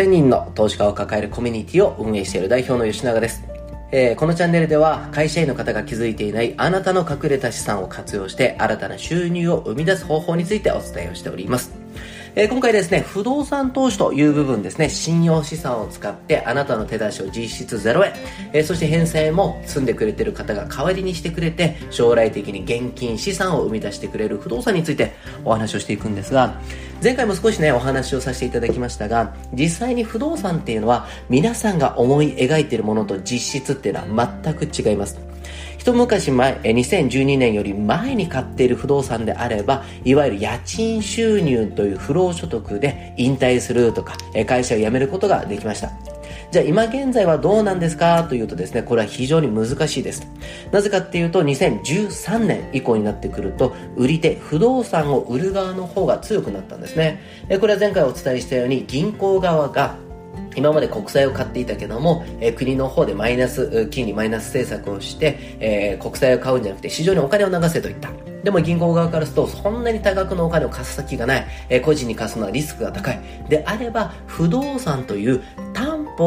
1000人の投資家を抱えるコミュニティを運営している代表の吉永です。えー、このチャンネルでは会社員の方が気づいていないあなたの隠れた資産を活用して新たな収入を生み出す方法についてお伝えをしております。えー、今回ですね、不動産投資という部分ですね、信用資産を使ってあなたの手出しを実質0円、えー、そして返済も積んでくれてる方が代わりにしてくれて、将来的に現金資産を生み出してくれる不動産についてお話をしていくんですが、前回も少しね、お話をさせていただきましたが、実際に不動産っていうのは皆さんが思い描いているものと実質っていうのは全く違います。一昔前、2012年より前に買っている不動産であれば、いわゆる家賃収入という不労所得で引退するとか、会社を辞めることができました。じゃあ今現在はどうなんですかというとですね、これは非常に難しいです。なぜかっていうと、2013年以降になってくると、売り手、不動産を売る側の方が強くなったんですね。これは前回お伝えしたように、銀行側が今まで国債を買っていたけども、えー、国の方でマイナス、金利マイナス政策をして、えー、国債を買うんじゃなくて市場にお金を流せと言った。でも銀行側からすると、そんなに多額のお金を貸す先がない、えー、個人に貸すのはリスクが高い。であれば、不動産という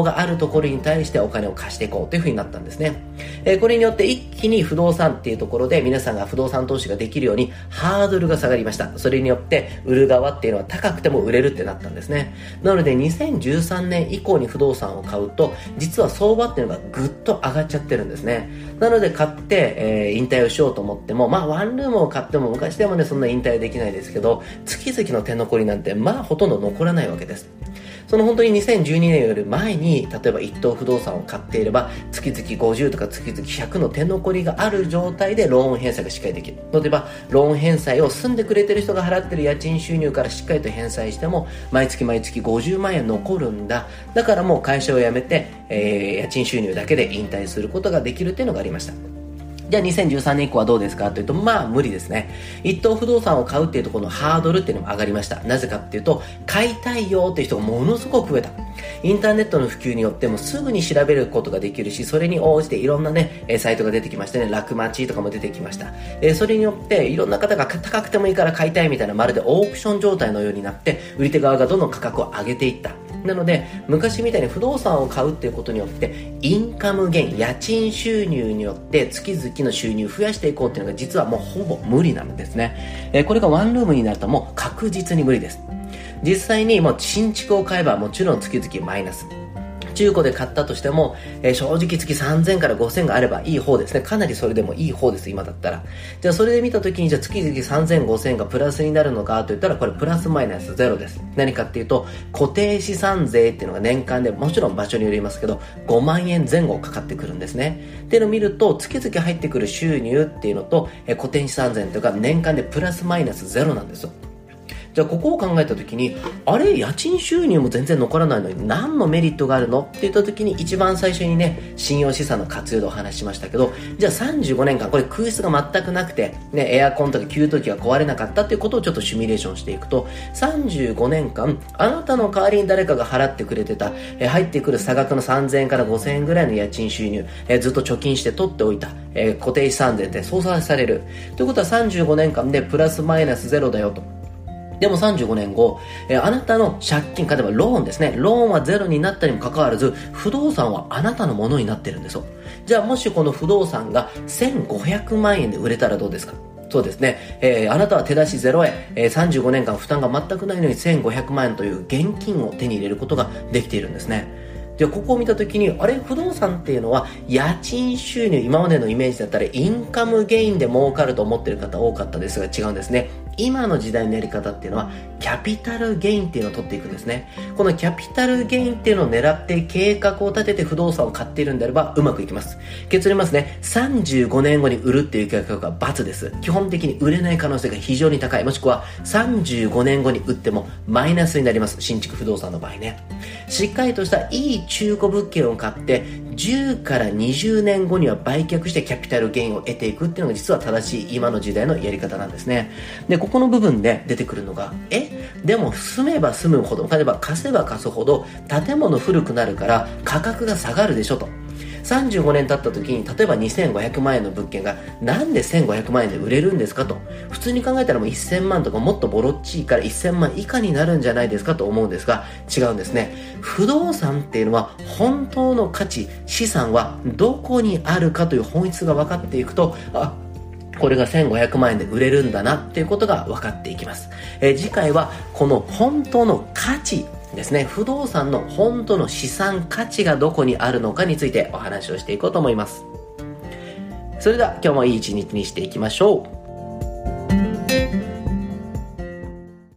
があるところに対してお金を貸していこうというふうになったんですね。え、これによって一気に不動産っていうところで皆さんが不動産投資ができるようにハードルが下がりました。それによって売る側っていうのは高くても売れるってなったんですね。なので2013年以降に不動産を買うと、実は相場っていうのがぐっと上がっちゃってるんですね。なので買って、えー、引退をしようと思っても、まあワンルームを買っても昔でもね、そんな引退できないですけど、月々の手残りなんてまあほとんど残らないわけです。その本当に2012年より前に、例えば一等不動産を買っていれば、月々50とか月々100の手残りがある状態でローン返済がしっかりできる。例えば、ローン返済を住んでくれてる人が払ってる家賃収入からしっかりと返済しても、毎月毎月50万円残るんだ。だからもう会社を辞めて、えー、家賃収入だけで引退することができるっていうのがありました。じゃあ2013年以降はどうですか？というと、まあ無理ですね。一等不動産を買うっていうところのハードルっていうのも上がりました。なぜかっていうと、買いたいよっていう人がものすごく増えた。インターネットの普及によってもすぐに調べることができるし、それに応じていろんなね、サイトが出てきましてね、楽町とかも出てきました。えそれによっていろんな方が高くてもいいから買いたいみたいなまるでオークション状態のようになって、売り手側がどんどん価格を上げていった。なので昔みたいに不動産を買うっていうことによってインカム減家賃収入によって月々の収入を増やしていこうっていうのが実はもうほぼ無理なんですね、えー、これがワンルームになるともう確実に無理です。実際にもう新築を買えばもちろん月々マイナス。中古で買ったとしても、えー、正直月3000から5000があればいい方ですね。かなりそれでもいい方です、今だったら。じゃあそれで見た時に、じゃあ月々3000、5000がプラスになるのかと言ったら、これプラスマイナスゼロです。何かっていうと、固定資産税っていうのが年間で、もちろん場所によりますけど、5万円前後かかってくるんですね。っていうのを見ると、月々入ってくる収入っていうのと、えー、固定資産税というか年間でプラスマイナスゼロなんですよ。じゃあここを考えた時にあれ家賃収入も全然残らないのに何のメリットがあるの？って言った時に一番最初にね信用資産の活用でお話しましたけどじゃあ35年間これ空室が全くなくて、ね、エアコンとか給湯器が壊れなかったっていうことをちょっとシミュレーションしていくと35年間あなたの代わりに誰かが払ってくれてた、え入ってくる差額の3000円から5000円ぐらいの家賃収入、えずっと貯金して取っておいた、え固定資産税って相殺される。ということは35年間でプラスマイナスゼロだよと。でも35年後、えー、あなたの借金、例えばローンですね。ローンはゼロになったにもかかわらず、不動産はあなたのものになってるんですよ。じゃあもしこの不動産が1500万円で売れたらどうですか？そうですね。えー、あなたは手出し0円、えー、35年間負担が全くないのに1500万円という現金を手に入れることができているんですね。じゃあここを見た時にあれ不動産っていうのは家賃収入今までのイメージだったらインカムゲインで儲かると思ってる方多かったですが違うんですね。今の時代のやり方っていうのはキャピタルゲインっていうのを取っていくんですね。このキャピタルゲインっていうのを狙って計画を立てて不動産を買っているんであればうまくいきます。結論ますね。35年後に売るっていう計画は×です。基本的に売れない可能性が非常に高い。もしくは35年後に売ってもマイナスになります。新築不動産の場合ね。しっかりとしたいい中古物件を買って10から20年後には売却してキャピタルゲインを得ていくっていうのが実は正しい今の時代のやり方なんですね。でここの部分で出てくるのがえ？でも住めば住むほど例えば貸せば貸すほど建物古くなるから価格が下がるでしょと。35年経った時に例えば2500万円の物件がなんで1500万円で売れるんですかと普通に考えたらもう1000万とかもっとボロっちいから1000万以下になるんじゃないですかと思うんですが違うんですね不動産っていうのは本当の価値資産はどこにあるかという本質が分かっていくとあこれが1500万円で売れるんだなっていうことが分かっていきます。え、次回はこの本当の価値ですね、不動産の本当の資産価値がどこにあるのかについてお話をしていこうと思います。それでは今日もいい一日にしていきましょう。